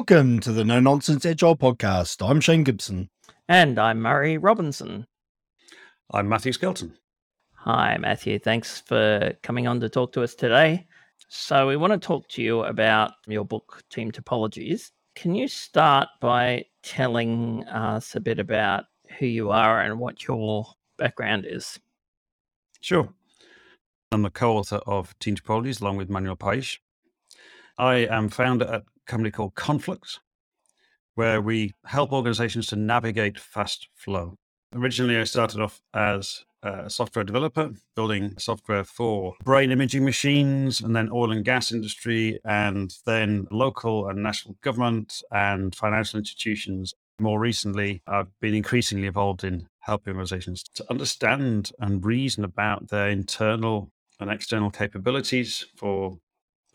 Welcome to the No Nonsense Agile podcast. I'm Shane Gibson. And I'm Murray Robinson. I'm Matthew Skelton. Hi, Matthew. Thanks for coming on to talk to us today. So, we want to talk to you about your book, Team Topologies. Can you start by telling us a bit about who you are and what your background is? Sure. I'm the co author of Team Topologies along with Manuel Paes. I am founder at a company called Conflux, where we help organizations to navigate fast flow. Originally, I started off as a software developer, building software for brain imaging machines, and then oil and gas industry, and then local and national government and financial institutions. More recently, I've been increasingly involved in helping organizations to understand and reason about their internal and external capabilities for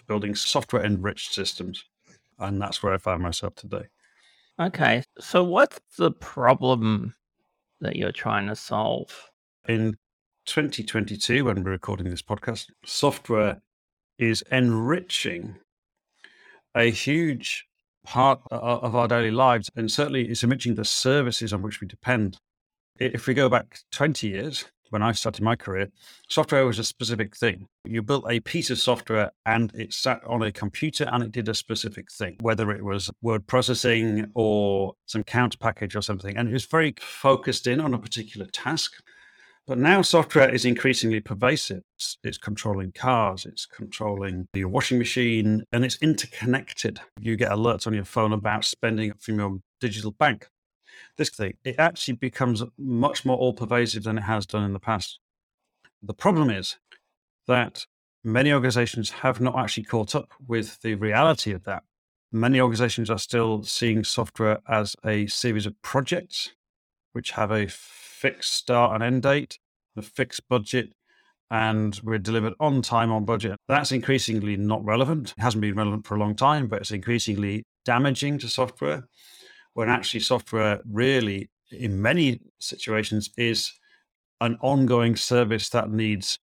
building software enriched systems. And that's where I find myself today. Okay. So, what's the problem that you're trying to solve? In 2022, when we're recording this podcast, software is enriching a huge part of our daily lives. And certainly it's enriching the services on which we depend. If we go back 20 years, when I started my career, software was a specific thing. You built a piece of software and it sat on a computer and it did a specific thing, whether it was word processing or some count package or something. And it was very focused in on a particular task. But now software is increasingly pervasive. It's, it's, controlling cars, it's controlling your washing machine, and it's interconnected. You get alerts on your phone about spending from your digital bank this thing, it actually becomes much more all pervasive than it has done in the past. The problem is that many organizations have not actually caught up with the reality of that. Many organizations are still seeing software as a series of projects which have a fixed start and end date, a fixed budget, and we're delivered on time on budget. That's increasingly not relevant. It hasn't been relevant for a long time, but it's increasingly damaging to software when actually software really, in many situations, is an ongoing service that needs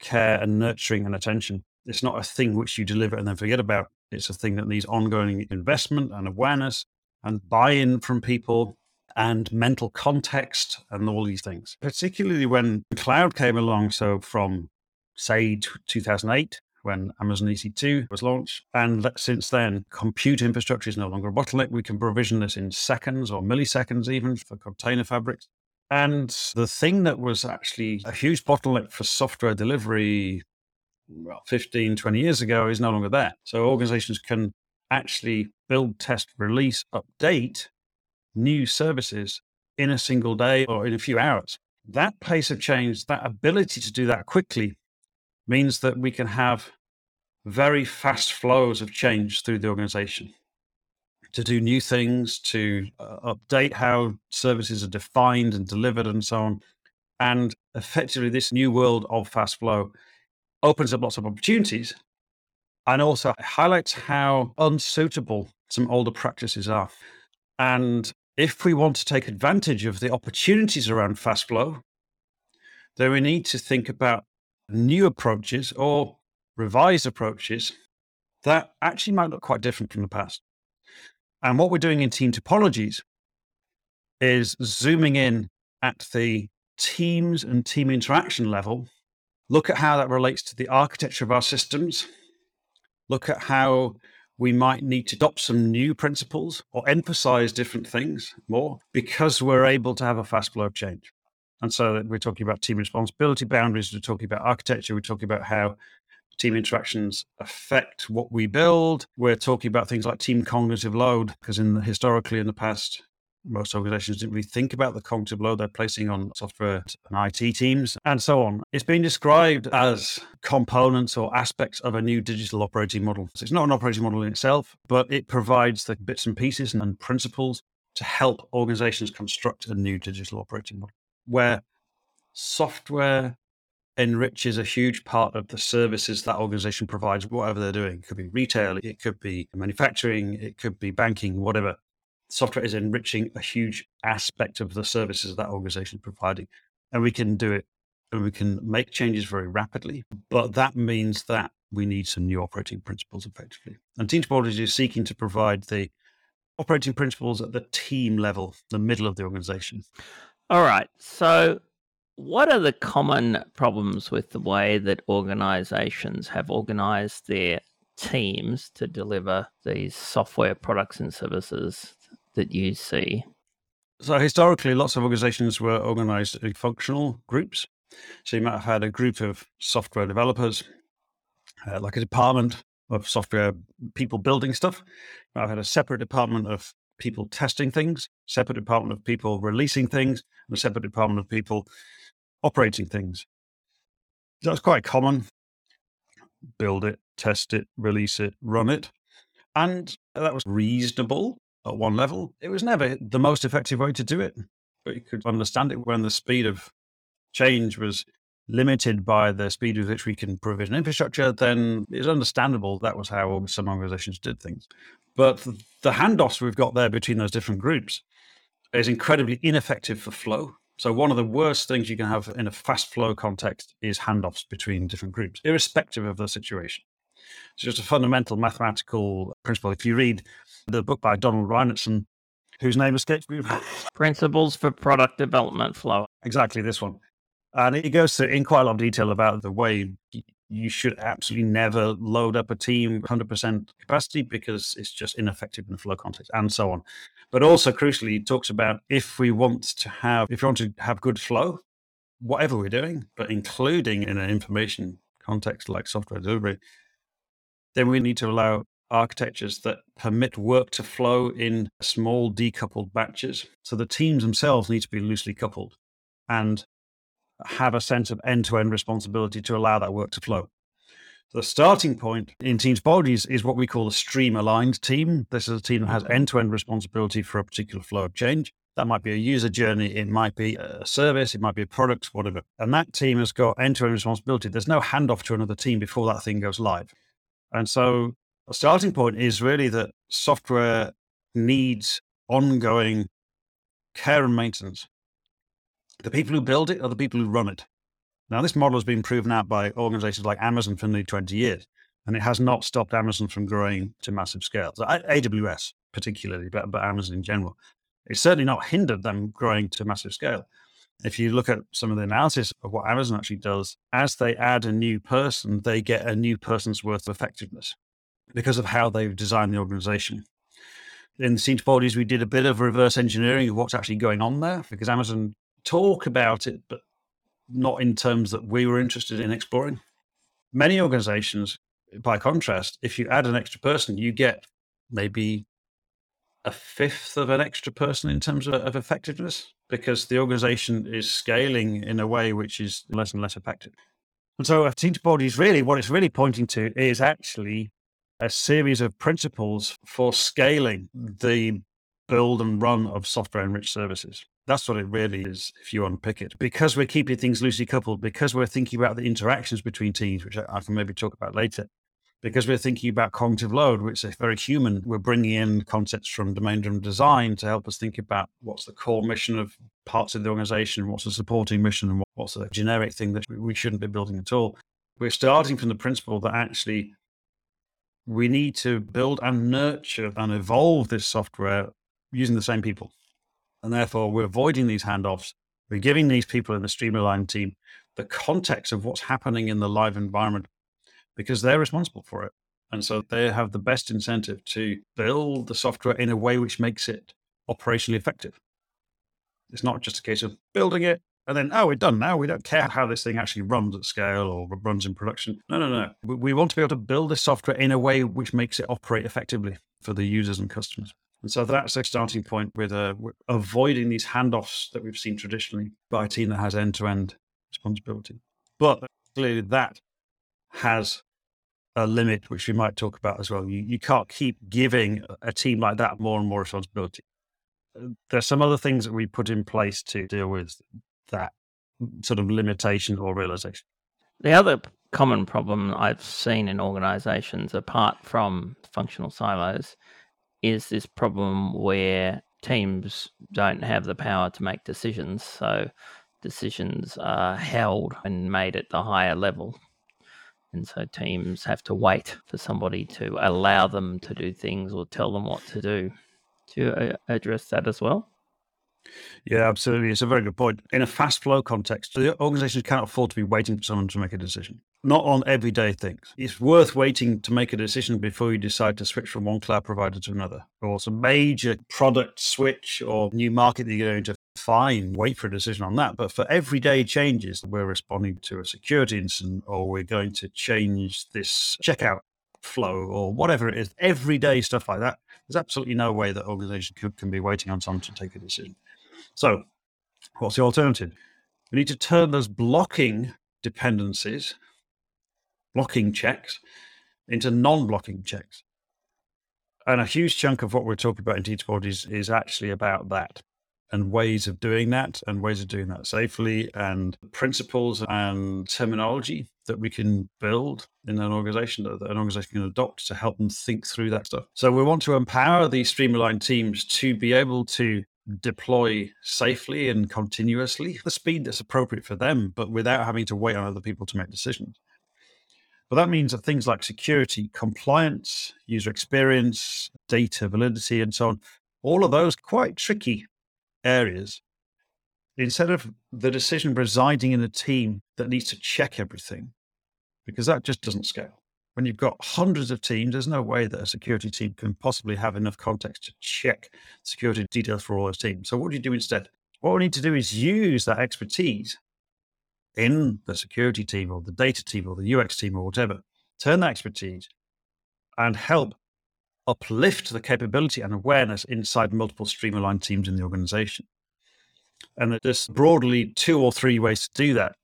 care and nurturing and attention. It's not a thing which you deliver and then forget about. It's a thing that needs ongoing investment and awareness and buy in from people and mental context and all these things, particularly when cloud came along. So, from say 2008, when Amazon EC2 was launched. And since then, compute infrastructure is no longer a bottleneck. We can provision this in seconds or milliseconds, even for container fabrics. And the thing that was actually a huge bottleneck for software delivery well, 15, 20 years ago is no longer there. So organizations can actually build, test, release, update new services in a single day or in a few hours. That pace of change, that ability to do that quickly means that we can have very fast flows of change through the organization to do new things, to uh, update how services are defined and delivered, and so on. And effectively, this new world of fast flow opens up lots of opportunities and also highlights how unsuitable some older practices are. And if we want to take advantage of the opportunities around fast flow, then we need to think about new approaches or revised approaches that actually might look quite different from the past. And what we're doing in team topologies is zooming in at the teams and team interaction level, look at how that relates to the architecture of our systems, look at how we might need to adopt some new principles or emphasize different things more because we're able to have a fast flow of change. And so we're talking about team responsibility boundaries, we're talking about architecture, we're talking about how team interactions affect what we build. We're talking about things like team cognitive load, because in the, historically in the past, most organizations didn't really think about the cognitive load they're placing on software and IT teams and so on. It's being described as components or aspects of a new digital operating model. So it's not an operating model in itself, but it provides the bits and pieces and principles to help organizations construct a new digital operating model where software enriches a huge part of the services that organization provides, whatever they're doing. It could be retail, it could be manufacturing, it could be banking, whatever. Software is enriching a huge aspect of the services that organization is providing. And we can do it and we can make changes very rapidly. But that means that we need some new operating principles effectively. And Team Topology is seeking to provide the operating principles at the team level, the middle of the organization. All right. So, what are the common problems with the way that organizations have organized their teams to deliver these software products and services that you see? So, historically, lots of organizations were organized in functional groups. So, you might have had a group of software developers, uh, like a department of software people building stuff. Have had a separate department of people testing things, separate department of people releasing things, and a separate department of people operating things. That's quite common. Build it, test it, release it, run it. And that was reasonable at one level. It was never the most effective way to do it, but you could understand it when the speed of change was limited by the speed with which we can provision infrastructure, then it's understandable that was how some organizations did things. But the handoffs we've got there between those different groups is incredibly ineffective for flow. So one of the worst things you can have in a fast flow context is handoffs between different groups, irrespective of the situation. It's just a fundamental mathematical principle. If you read the book by Donald Reinertsen, whose name escapes me, Principles for Product Development Flow. Exactly this one. And it goes in quite a lot of detail about the way you should absolutely never load up a team 100% capacity because it's just ineffective in a flow context and so on. But also crucially, it talks about if we want to have, if you want to have good flow, whatever we're doing, but including in an information context like software delivery, then we need to allow architectures that permit work to flow in small decoupled batches. So the teams themselves need to be loosely coupled. And have a sense of end to end responsibility to allow that work to flow. The starting point in team topologies is what we call a stream aligned team. This is a team that has end to end responsibility for a particular flow of change. That might be a user journey, it might be a service, it might be a product, whatever. And that team has got end to end responsibility. There's no handoff to another team before that thing goes live. And so the starting point is really that software needs ongoing care and maintenance the people who build it are the people who run it. Now, this model has been proven out by organizations like Amazon for nearly 20 years, and it has not stopped Amazon from growing to massive scale. So AWS, particularly, but, but Amazon in general. It's certainly not hindered them growing to massive scale. If you look at some of the analysis of what Amazon actually does, as they add a new person, they get a new person's worth of effectiveness because of how they've designed the organization. In the Team Topologies, we did a bit of reverse engineering of what's actually going on there because Amazon talk about it, but not in terms that we were interested in exploring. Many organizations, by contrast, if you add an extra person, you get maybe a fifth of an extra person in terms of, of effectiveness because the organization is scaling in a way which is less and less effective. And so, a team topology really what it's really pointing to is actually a series of principles for scaling the build and run of software enriched services. That's what it really is, if you unpick it. Because we're keeping things loosely coupled, because we're thinking about the interactions between teams, which I can maybe talk about later, because we're thinking about cognitive load, which is very human, we're bringing in concepts from domain driven design to help us think about what's the core mission of parts of the organization, what's the supporting mission, and what's the generic thing that we shouldn't be building at all. We're starting from the principle that actually we need to build and nurture and evolve this software using the same people. And therefore, we're avoiding these handoffs. We're giving these people in the Stream aligned team the context of what's happening in the live environment because they're responsible for it. And so they have the best incentive to build the software in a way which makes it operationally effective. It's not just a case of building it and then, oh, we're done now. We don't care how this thing actually runs at scale or runs in production. No, no, no. We want to be able to build this software in a way which makes it operate effectively for the users and customers. And so that's a starting point with uh, avoiding these handoffs that we've seen traditionally by a team that has end to end responsibility. But clearly, that has a limit, which we might talk about as well. You, you can't keep giving a team like that more and more responsibility. There's some other things that we put in place to deal with that sort of limitation or realization. The other common problem I've seen in organizations, apart from functional silos, is this problem where teams don't have the power to make decisions. So decisions are held and made at the higher level. And so teams have to wait for somebody to allow them to do things or tell them what to do. to uh, address that as well? Yeah, absolutely. It's a very good point. In a fast flow context, the organizations cannot afford to be waiting for someone to make a decision. Not on everyday things. It's worth waiting to make a decision before you decide to switch from one cloud provider to another. Or it's a major product switch or new market that you're going to find, wait for a decision on that. But for everyday changes, we're responding to a security incident or we're going to change this checkout flow or whatever it is, everyday stuff like that. There's absolutely no way that organizations can, can be waiting on someone to take a decision. So, what's the alternative? We need to turn those blocking dependencies, blocking checks, into non blocking checks. And a huge chunk of what we're talking about in Team Topologies is, is actually about that and ways of doing that and ways of doing that safely and principles and terminology that we can build in an organization that an organization can adopt to help them think through that stuff. So we want to empower these stream aligned teams to be able to deploy safely and continuously the speed that's appropriate for them, but without having to wait on other people to make decisions. But that means that things like security, compliance, user experience, data validity, and so on, all of those quite tricky areas. Instead of the decision residing in a team that needs to check everything, because that just doesn't scale when you've got hundreds of teams, there's no way that a security team can possibly have enough context to check security details for all those teams. So what do you do instead? What we need to do is use that expertise in the security team or the data team or the UX team or whatever, turn that expertise and help uplift the capability and awareness inside multiple stream aligned teams in the organization. And there's broadly two or three ways to do that.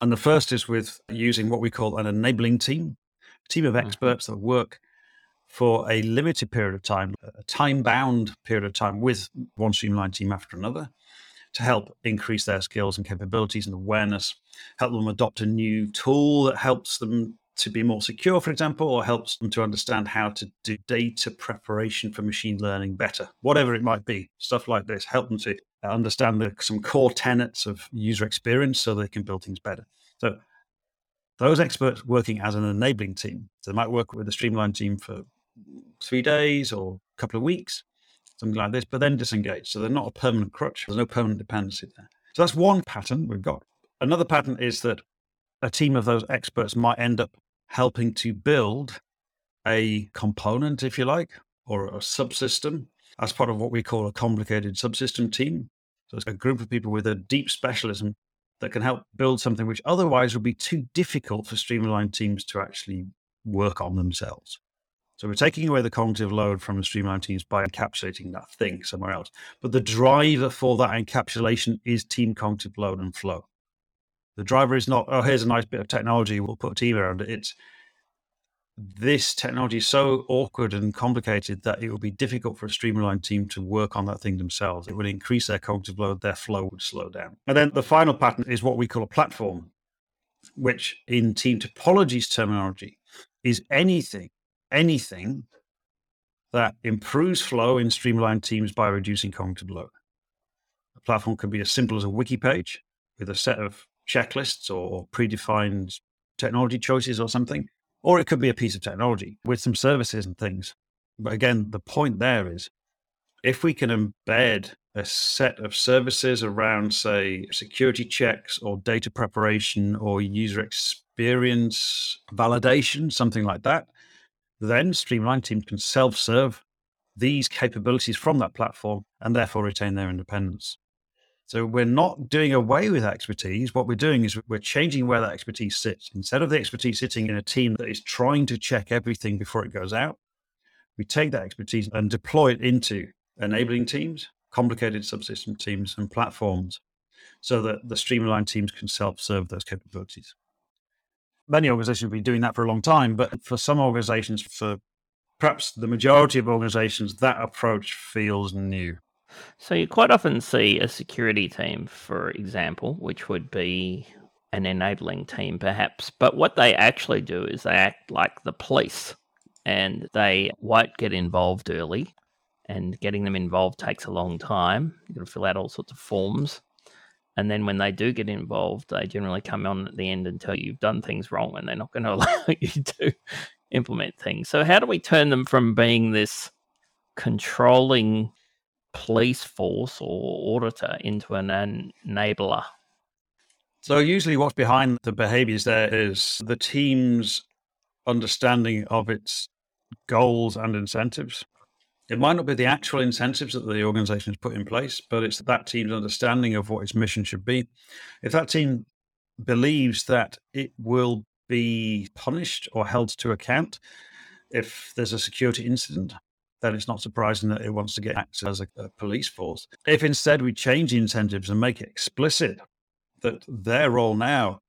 And the first is with using what we call an enabling team team of mm-hmm. experts that work for a limited period of time, a time bound period of time with one stream aligned team after another to help increase their skills and capabilities and awareness, help them adopt a new tool that helps them to be more secure, for example, or helps them to understand how to do data preparation for machine learning better, whatever it might be. Stuff like this, help them to understand the, some core tenets of user experience so they can build things better. So those experts working as an enabling team. So they might work with a stream aligned team for three days or a couple of weeks, something like this, but then disengage. So they're not a permanent crutch. There's no permanent dependency there. So that's one pattern we've got. Another pattern is that a team of those experts might end up helping to build a component, if you like, or a subsystem as part of what we call a complicated subsystem team. So it's a group of people with a deep specialism that can help build something which otherwise would be too difficult for stream aligned teams to actually work on themselves. So we're taking away the cognitive load from the stream aligned teams by encapsulating that thing somewhere else. But the driver for that encapsulation is team cognitive load and flow. The driver is not, oh, here's a nice bit of technology, we'll put a team around it. It's this technology is so awkward and complicated that it would be difficult for a stream aligned team to work on that thing themselves. It would increase their cognitive load, their flow would slow down. And then the final pattern is what we call a platform, which in team topologies terminology is anything, anything that improves flow in stream aligned teams by reducing cognitive load. A platform can be as simple as a wiki page with a set of checklists or predefined technology choices or something or it could be a piece of technology with some services and things. But again, the point there is if we can embed a set of services around, say, security checks or data preparation or user experience validation, something like that, then Stream aligned teams can self serve these capabilities from that platform and therefore retain their independence. So we're not doing away with expertise. What we're doing is we're changing where that expertise sits. Instead of the expertise sitting in a team that is trying to check everything before it goes out, we take that expertise and deploy it into enabling teams, complicated subsystem teams, and platforms so that the stream aligned teams can self serve those capabilities. Many organizations have been doing that for a long time, but for some organizations, for perhaps the majority of organizations, that approach feels new. So you quite often see a security team, for example, which would be an enabling team perhaps, but what they actually do is they act like the police and they won't get involved early and getting them involved takes a long time. You've got to fill out all sorts of forms. And then when they do get involved, they generally come on at the end and tell you you've done things wrong and they're not going to allow you to implement things. So, how do we turn them from being this controlling police force or auditor into an enabler? So usually what's behind the behaviors there is the team's understanding of its goals and incentives. It might not be the actual incentives that the organization has put in place, but it's that team's understanding of what its mission should be. If that team believes that it will be punished or held to account if there's a security incident, then it's not surprising that it wants to get acted as a, a police force. If instead we change the incentives and make it explicit that their role now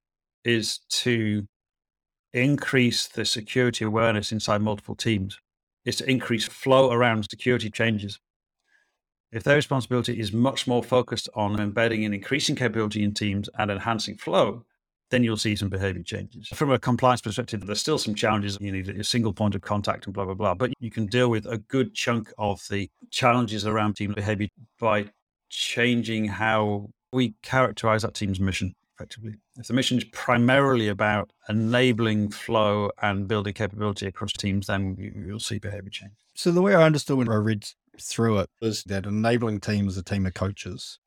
is to increase the security awareness inside multiple teams, is to increase flow around security changes. If their responsibility is much more focused on embedding and increasing capability in teams and enhancing flow, then you'll see some behavior changes. From a compliance perspective, there's still some challenges. You need a single point of contact and blah, blah, blah. But you can deal with a good chunk of the challenges around team behavior by changing how we characterize that team's mission effectively. If the mission is primarily about enabling flow and building capability across teams, then you'll see behavior change. So the way I understood when I read through it was that enabling team is a team of coaches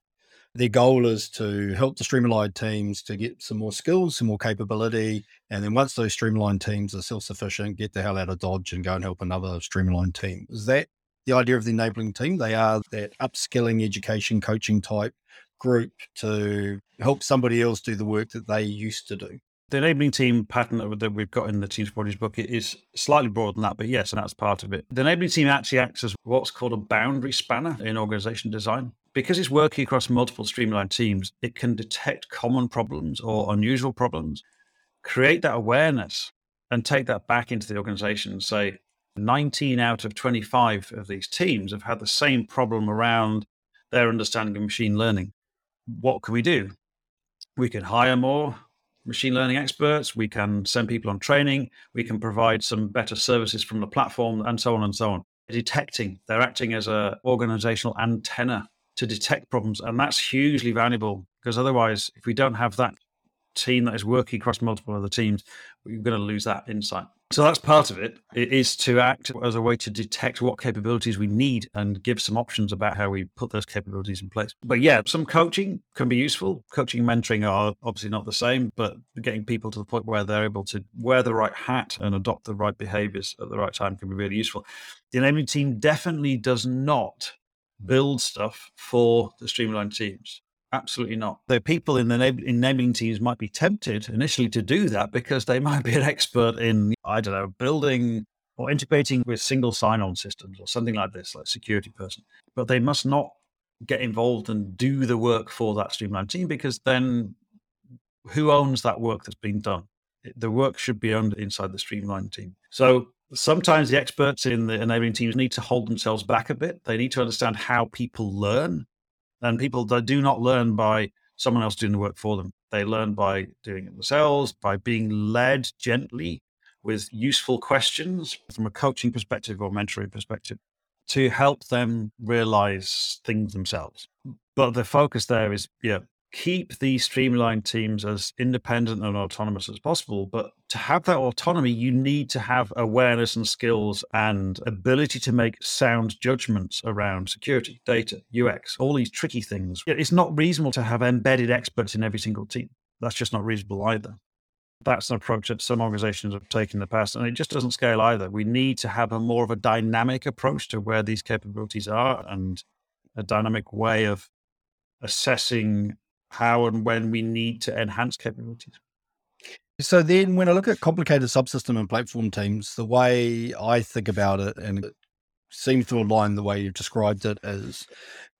their goal is to help the stream aligned teams to get some more skills, some more capability. And then once those stream aligned teams are self sufficient, get the hell out of Dodge and go and help another stream aligned team. Is that the idea of the enabling team? They are that upskilling, education, coaching type group to help somebody else do the work that they used to do. The enabling team pattern that we've got in the Team Topologies book is slightly broader than that, but yes, and that's part of it. The enabling team actually acts as what's called a boundary spanner in organization design because it's working across multiple stream aligned teams, it can detect common problems or unusual problems, create that awareness, and take that back into the organization and say, 19 out of 25 of these teams have had the same problem around their understanding of machine learning. What can we do? We can hire more machine learning experts, we can send people on training, we can provide some better services from the platform, and so on and so on. Detecting, they're acting as an organizational antenna to detect problems. And that's hugely valuable because otherwise, if we don't have that team that is working across multiple other teams, we're going to lose that insight. So that's part of it. It is to act as a way to detect what capabilities we need and give some options about how we put those capabilities in place. But yeah, some coaching can be useful. Coaching and mentoring are obviously not the same, but getting people to the point where they're able to wear the right hat and adopt the right behaviors at the right time can be really useful. The enabling team definitely does not build stuff for the stream aligned teams. Absolutely not. The people in the enabling teams might be tempted initially to do that because they might be an expert in, I don't know, building or integrating with single sign on systems or something like this, like security person. But they must not get involved and do the work for that stream aligned team because then who owns that work that's been done? The work should be owned inside the stream aligned team. So sometimes the experts in the enabling teams need to hold themselves back a bit. They need to understand how people learn. And people that do not learn by someone else doing the work for them. They learn by doing it themselves, by being led gently with useful questions from a coaching perspective or mentoring perspective to help them realize things themselves. But the focus there is, yeah, keep these stream aligned teams as independent and autonomous as possible. But to have that autonomy, you need to have awareness and skills and ability to make sound judgments around security, data, UX, all these tricky things. It's not reasonable to have embedded experts in every single team. That's just not reasonable either. That's an approach that some organizations have taken in the past, and it just doesn't scale either. We need to have a more of a dynamic approach to where these capabilities are and a dynamic way of assessing how and when we need to enhance capabilities. So then when I look at complicated subsystem and platform teams, the way I think about it, and it seems to align the way you've described it, is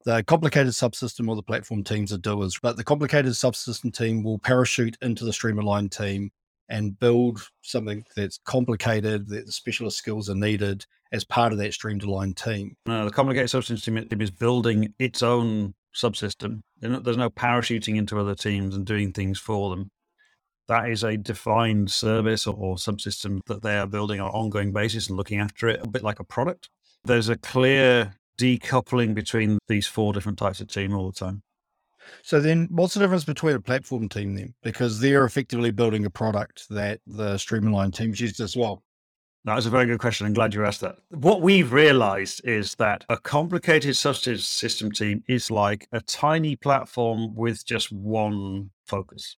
the complicated subsystem or the platform teams are doers, but the complicated subsystem team will parachute into the stream aligned team and build something that's complicated, that the specialist skills are needed as part of that stream aligned team. No, the complicated subsystem team is building its own subsystem. There's no parachuting into other teams and doing things for them. That is a defined service or, subsystem that they are building on an ongoing basis and looking after it, a bit like a product. There's a clear decoupling between these four different types of team all the time. So then what's the difference between a platform team then? Because they're effectively building a product that the stream aligned teams use as well. That was a very good question. I'm glad you asked that. What we've realized is that a complicated subsystem system team is like a tiny platform with just one focus,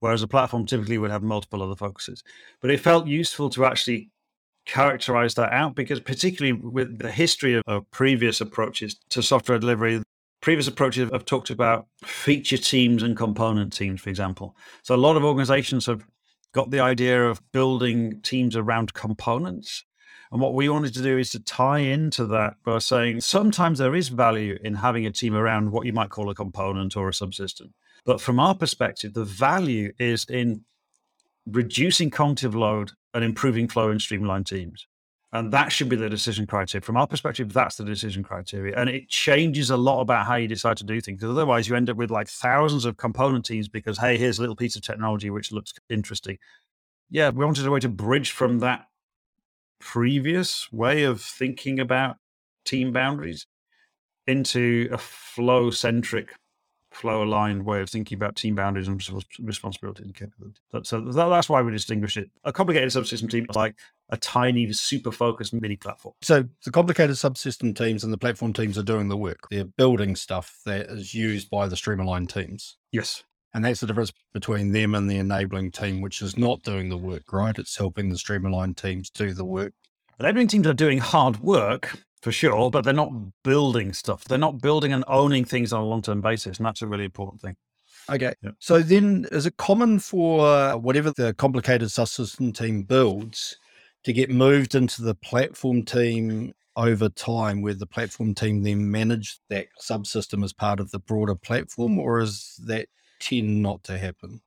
whereas a platform typically would have multiple other focuses. But it felt useful to actually characterize that out because, particularly with the history of, of previous approaches to software delivery, previous approaches have talked about feature teams and component teams, for example. So a lot of organizations have got the idea of building teams around components. And what we wanted to do is to tie into that by saying sometimes there is value in having a team around what you might call a component or a subsystem. But from our perspective, the value is in reducing cognitive load and improving flow and stream aligned teams. And that should be the decision criteria. From our perspective, that's the decision criteria. And it changes a lot about how you decide to do things. Because otherwise, you end up with like thousands of component teams because, hey, here's a little piece of technology which looks interesting. Yeah, we wanted a way to bridge from that previous way of thinking about team boundaries into a flow centric flow aligned way of thinking about team boundaries and responsibility and capability. So, that's why we distinguish it. A complicated subsystem team is like a tiny, super focused mini platform. So the complicated subsystem teams and the platform teams are doing the work. They're building stuff that is used by the stream aligned teams. Yes. And that's the difference between them and the enabling team, which is not doing the work, right? It's helping the stream aligned teams do the work. The Enabling teams are doing hard work, for sure, but they're not mm. building stuff. They're not building and owning things on a long term basis. And that's a really important thing. Okay. Yeah. So then is it common for uh, whatever the complicated subsystem team builds to get moved into the platform team over time where the platform team then manage that subsystem as part of the broader platform or is that tend not to happen?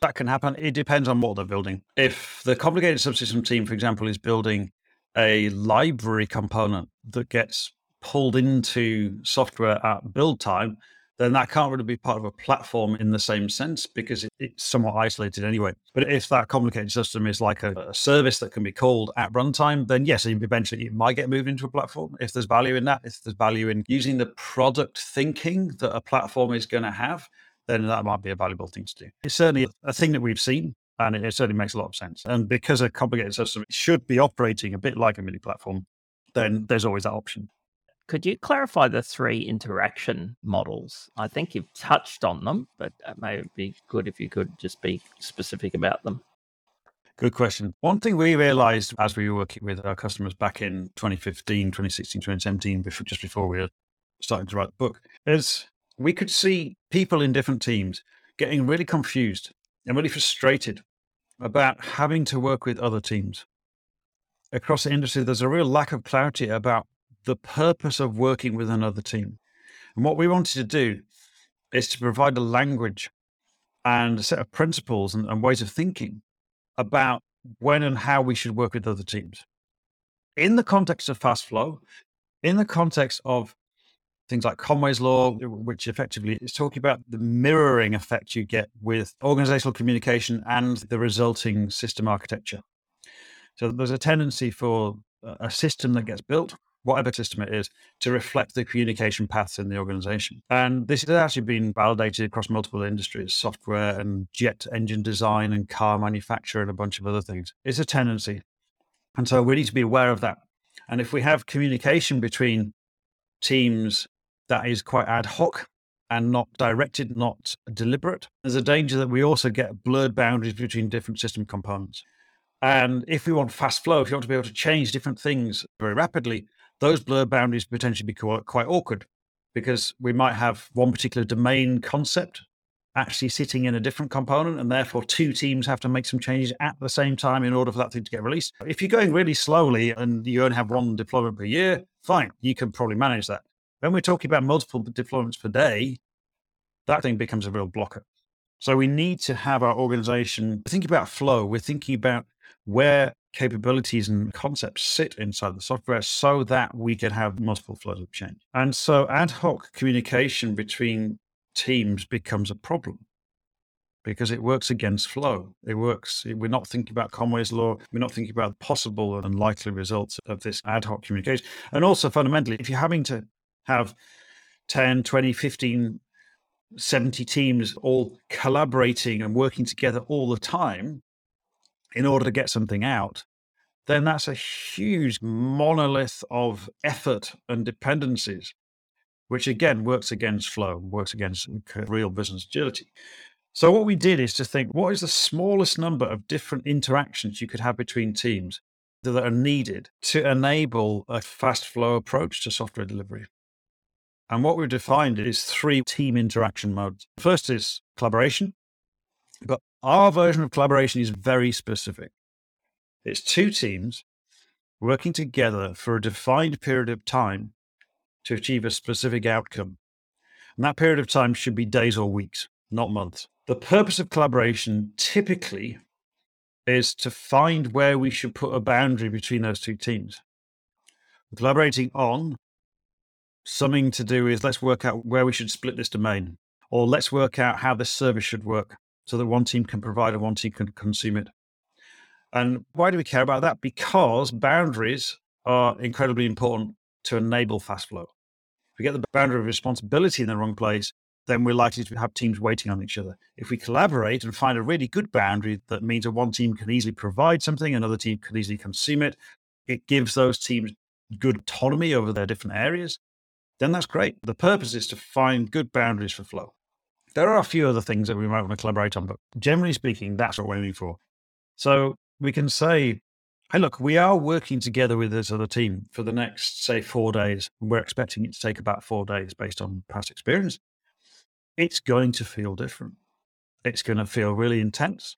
That can happen. It depends on what they're building. If the complicated subsystem team, for example, is building a library component that gets pulled into software at build time, then that can't really be part of a platform in the same sense because it, it's somewhat isolated anyway. But if that complicated system is like a, a, service that can be called at runtime, then yes, eventually it might get moved into a platform. If there's value in that, if there's value in using the product thinking that a platform is going to have, then that might be a valuable thing to do. It's certainly a thing that we've seen and it, it certainly makes a lot of sense. And because a complicated system should be operating a bit like a mini platform, then there's always that option. Could you clarify the three interaction models? I think you've touched on them, but it may be good if you could just be specific about them. Good question. One thing we realized as we were working with our customers back in 2015, 2016, 2017, before, just before we were starting to write the book, is we could see people in different teams getting really confused and really frustrated about having to work with other teams. Across the industry, there's a real lack of clarity about the purpose of working with another team. And what we wanted to do is to provide a language and a set of principles and, and ways of thinking about when and how we should work with other teams. In the context of fast flow, in the context of things like Conway's law, which effectively is talking about the mirroring effect you get with organizational communication and the resulting system architecture. So there's a tendency for a system that gets built, whatever system it is, to reflect the communication paths in the organization. And this has actually been validated across multiple industries, software and jet engine design and car manufacture and a bunch of other things. It's a tendency. And so we need to be aware of that. And if we have communication between teams that is quite ad hoc and not directed, not deliberate. There's a danger that we also get blurred boundaries between different system components. And if we want fast flow, if you want to be able to change different things very rapidly, those blurred boundaries potentially be quite awkward because we might have one particular domain concept actually sitting in a different component, and therefore two teams have to make some changes at the same time in order for that thing to get released. If you're going really slowly and you only have one deployment per year, fine, you can probably manage that. When we're talking about multiple deployments per day, that thing becomes a real blocker. So we need to have our organization think about flow. We're thinking about where capabilities and concepts sit inside the software so that we can have multiple flows of change. And so ad hoc communication between teams becomes a problem because it works against flow. It works, we're not thinking about Conway's law. We're not thinking about possible and likely results of this ad hoc communication. And also fundamentally, if you're having to have 10, 20, 15, 70 teams all collaborating and working together all the time in order to get something out, then that's a huge monolith of effort and dependencies, which again works against flow, works against real business agility. So, what we did is to think what is the smallest number of different interactions you could have between teams that are needed to enable a fast flow approach to software delivery? And what we've defined is three team interaction modes. First is collaboration, but our version of collaboration is very specific. It's two teams working together for a defined period of time to achieve a specific outcome. And that period of time should be days or weeks, not months. The purpose of collaboration typically is to find where we should put a boundary between those two teams. We're collaborating on something to do is let's work out where we should split this domain, or let's work out how this service should work so that one team can provide and one team can consume it. And why do we care about that? Because boundaries are incredibly important to enable fast flow. If we get the boundary of responsibility in the wrong place, then we're likely to have teams waiting on each other. If we collaborate and find a really good boundary that means that one team can easily provide something, another team can easily consume it, it gives those teams good autonomy over their different areas, then that's great. The purpose is to find good boundaries for flow. There are a few other things that we might want to collaborate on, but generally speaking, that's what we're aiming for. So we can say, hey, look, we are working together with this other team for the next, say, four days. We're expecting it to take about four days based on past experience. It's going to feel different. It's going to feel really intense.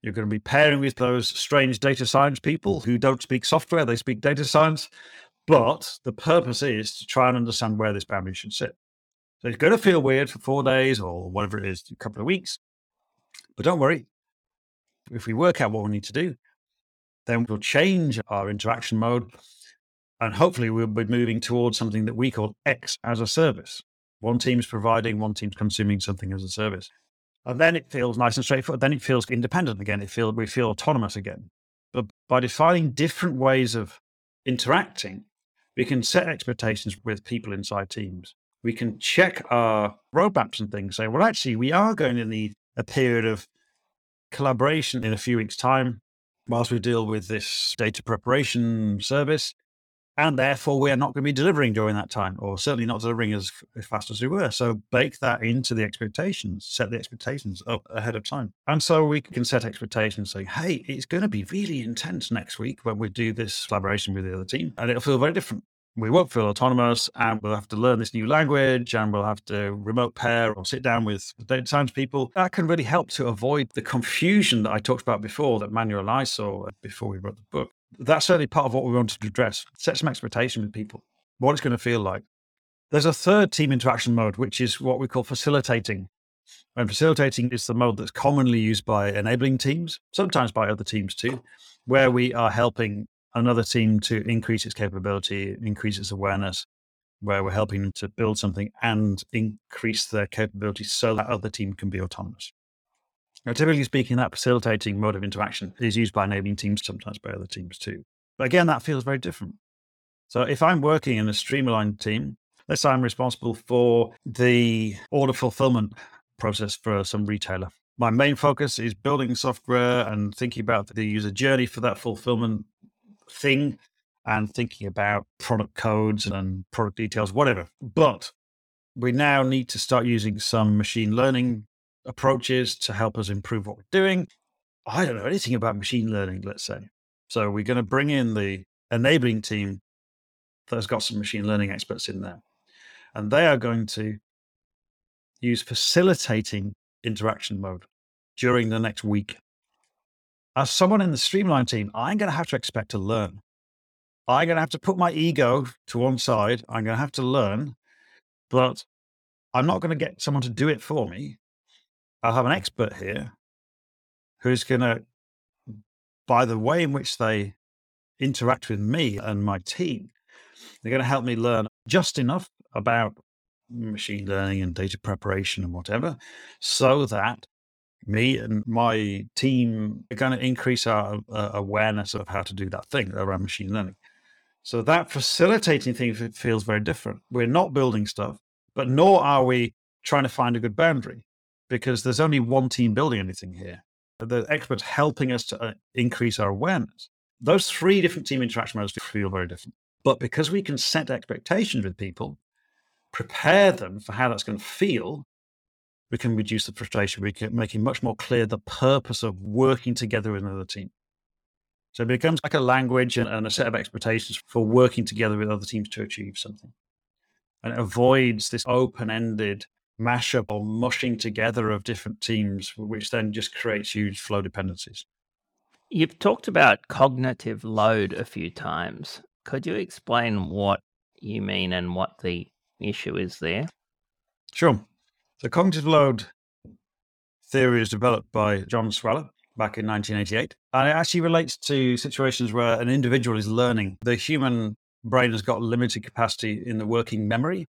You're going to be pairing with those strange data science people who don't speak software, they speak data science. But the purpose is to try and understand where this boundary should sit. So it's going to feel weird for four days or whatever it is, a couple of weeks. But don't worry. If we work out what we need to do, then we'll change our interaction mode. And hopefully we'll be moving towards something that we call X as a service. One team's providing, one team's consuming something as a service. And then it feels nice and straightforward. Then it feels independent again. It feel we feel autonomous again. But by defining different ways of interacting, we can set expectations with people inside teams. We can check our roadmaps and things. Say, well, actually, we are going to need a period of collaboration in a few weeks' time whilst we deal with this data preparation service. And therefore, we are not going to be delivering during that time, or certainly not delivering as, as fast as we were. So, bake that into the expectations, set the expectations up ahead of time. And so, we can set expectations saying, hey, it's going to be really intense next week when we do this collaboration with the other team, and it'll feel very different we won't feel autonomous and we'll have to learn this new language and we'll have to remote pair or sit down with data science people. That can really help to avoid the confusion that I talked about before that Manuel and I saw before we wrote the book. That's certainly part of what we wanted to address. Set some expectation with people, what it's going to feel like. There's a third team interaction mode, which is what we call facilitating. And facilitating is the mode that's commonly used by enabling teams, sometimes by other teams too, where we are helping another team to increase its capability, increase its awareness, where we're helping them to build something and increase their capability so that other team can be autonomous. Now, typically speaking, that facilitating mode of interaction is used by enabling teams, sometimes by other teams too. But again, that feels very different. So if I'm working in a stream aligned team, let's say I'm responsible for the order fulfillment process for some retailer. My main focus is building software and thinking about the user journey for that fulfillment thing and thinking about product codes and product details, whatever. But we now need to start using some machine learning approaches to help us improve what we're doing. I don't know anything about machine learning, let's say. So we're going to bring in the enabling team that has got some machine learning experts in there. And they are going to use facilitating interaction mode during the next week as someone in the Stream aligned team, I'm going to have to expect to learn. I'm going to have to put my ego to one side. I'm going to have to learn, but I'm not going to get someone to do it for me. I'll have an expert here who's going to, by the way in which they interact with me and my team, they're going to help me learn just enough about machine learning and data preparation and whatever, so that me and my team are going to increase our uh, awareness of how to do that thing around machine learning. So that facilitating thing feels very different. We're not building stuff, but nor are we trying to find a good boundary because there's only one team building anything here. The experts helping us to uh, increase our awareness. those three different team interaction modes feel very different. But because we can set expectations with people, prepare them for how that's going to feel, we can reduce the frustration. We can make it much more clear the purpose of working together with another team. So it becomes like a language and, and a set of expectations for working together with other teams to achieve something. And it avoids this open ended mashup or mushing together of different teams, which then just creates huge flow dependencies. You've talked about cognitive load a few times. Could you explain what you mean and what the issue is there? Sure. So, cognitive load theory was developed by John Sweller back in 1988. And it actually relates to situations where an individual is learning. The human brain has got limited capacity in the working memory.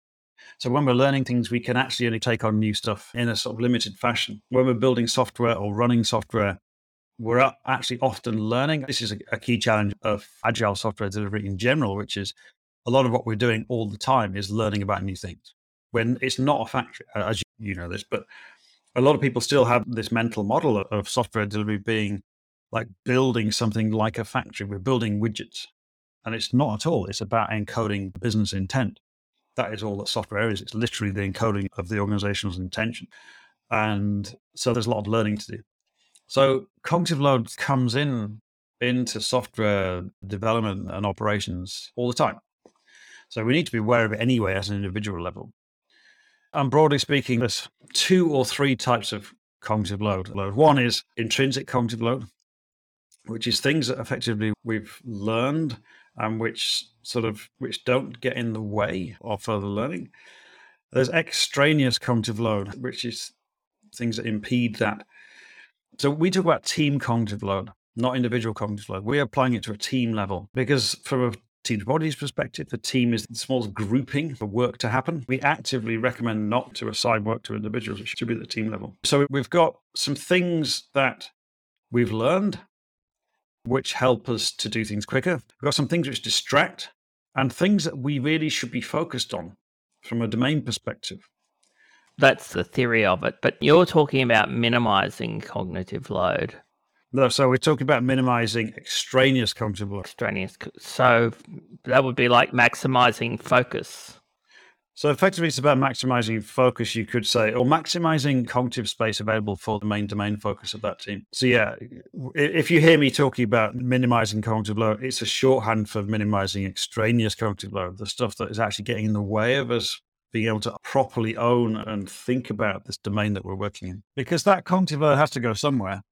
So when we're learning things, we can actually only take on new stuff in a sort of limited fashion. When we're building software or running software, we're actually often learning. This is a, key challenge of agile software delivery in general, which is a lot of what we're doing all the time is learning about new things. When it's not a factory, as you know this, but a lot of people still have this mental model of software delivery being like building something like a factory. We're building widgets. And it's not at all. It's about encoding business intent. That is all that software is. It's literally the encoding of the organization's intention. And so there's a lot of learning to do. So cognitive load comes in into software development and operations all the time. So we need to be aware of it anyway at an individual level. And broadly speaking, there's two or three types of cognitive load. One is intrinsic cognitive load, which is things that effectively we've learned and which sort of which don't get in the way of further learning. There's extraneous cognitive load, which is things that impede that. So we talk about team cognitive load, not individual cognitive load. We're applying it to a team level because from a Team Topologies perspective, the team is the smallest grouping for work to happen. We actively recommend not to assign work to individuals. It should be at the team level. So we've got some things that we've learned which help us to do things quicker. We've got some things which distract and things that we really should be focused on from a domain perspective that's the theory of it. But you're talking about minimizing cognitive load. No, so we're talking about minimizing extraneous cognitive load. Extraneous. So that would be like maximizing focus. So effectively, it's about maximizing focus, you could say, or maximizing cognitive space available for the main domain focus of that team. So yeah, if you hear me talking about minimizing cognitive load, it's a shorthand for minimizing extraneous cognitive load, the stuff that is actually getting in the way of us being able to properly own and think about this domain that we're working in. Because that cognitive load has to go somewhere.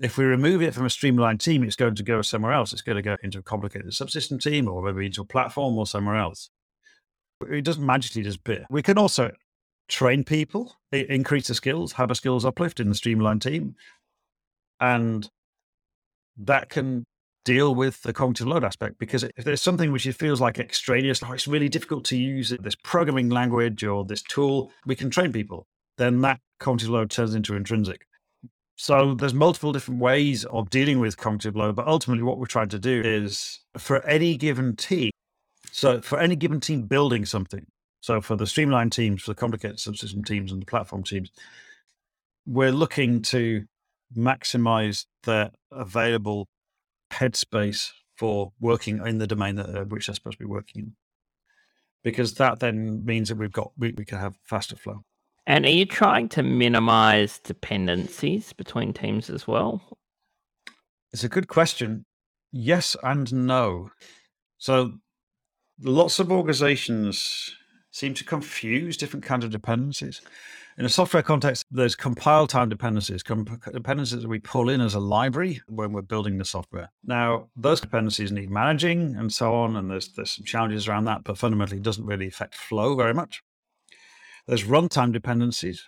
If we remove it from a stream aligned team, it's going to go somewhere else. It's going to go into a complicated subsystem team or maybe into a platform or somewhere else. It doesn't magically disappear. We can also train people, increase the skills, have a skills uplift in the stream aligned team. And that can deal with the cognitive load aspect because if there's something which feels like extraneous, like it's really difficult to use this programming language or this tool, we can train people. Then that cognitive load turns into intrinsic. So there's multiple different ways of dealing with cognitive load, but ultimately what we're trying to do is for any given team. So for any given team building something, so for the stream aligned teams, for the complicated subsystem teams and the platform teams, we're looking to maximize the available headspace for working in the domain that uh, which they're supposed to be working in. Because that then means that we've got we, we can have faster flow. And are you trying to minimize dependencies between teams as well? It's a good question. Yes and no. So lots of organizations seem to confuse different kinds of dependencies in a software context, there's compile time dependencies, dependencies that we pull in as a library when we're building the software. Now, those dependencies need managing and so on, and there's there's some challenges around that, but fundamentally, doesn't really affect flow very much. There's runtime dependencies.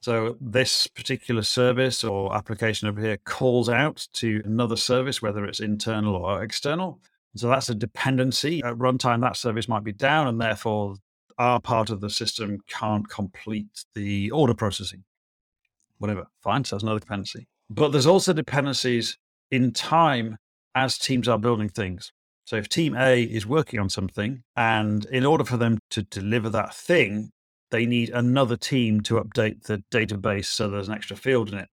So this particular service or application over here calls out to another service, whether it's internal or external. So that's a dependency. At runtime, that service might be down, and therefore our part of the system can't complete the order processing. Whatever, fine. So that's another dependency. But there's also dependencies in time as teams are building things. So if team A is working on something, and in order for them to deliver that thing, they need another team to update the database so there's an extra field in it.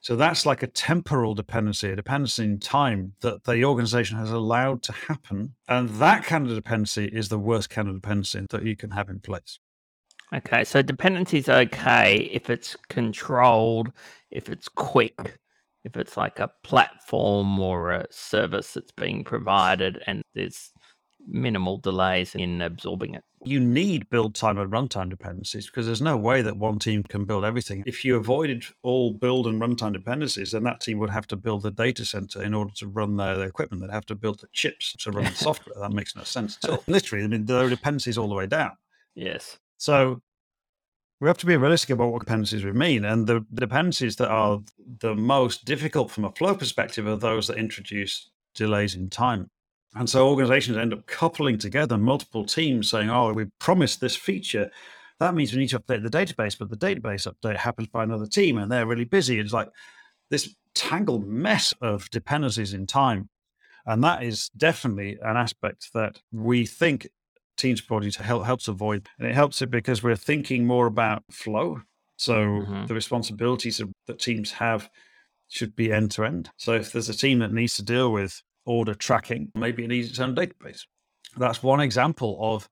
So that's like a temporal dependency, a dependency in time that the organization has allowed to happen. And that kind of dependency is the worst kind of dependency that you can have in place. Okay, so dependency is okay if it's controlled, if it's quick, if it's like a platform or a service that's being provided and there's minimal delays in absorbing it. You need build time and runtime dependencies because there's no way that one team can build everything. If you avoided all build and runtime dependencies, then that team would have to build the data center in order to run their, their equipment. They'd have to build the chips to run the software. That makes no sense at all. Literally, I mean, there are dependencies all the way down. Yes. So we have to be realistic about what dependencies we mean. And the dependencies that are the most difficult from a flow perspective are those that introduce delays in time. And so organizations end up coupling together multiple teams saying, oh, we promised this feature. That means we need to update the database, but the database update happens by another team and they're really busy. It's like this tangled mess of dependencies in time. And that is definitely an aspect that we think Team Topologies help, helps avoid. And it helps it because we're thinking more about flow. So mm-hmm. the responsibilities that teams have should be end to end. So if there's a team that needs to deal with order tracking, maybe it needs its own database. That's one example of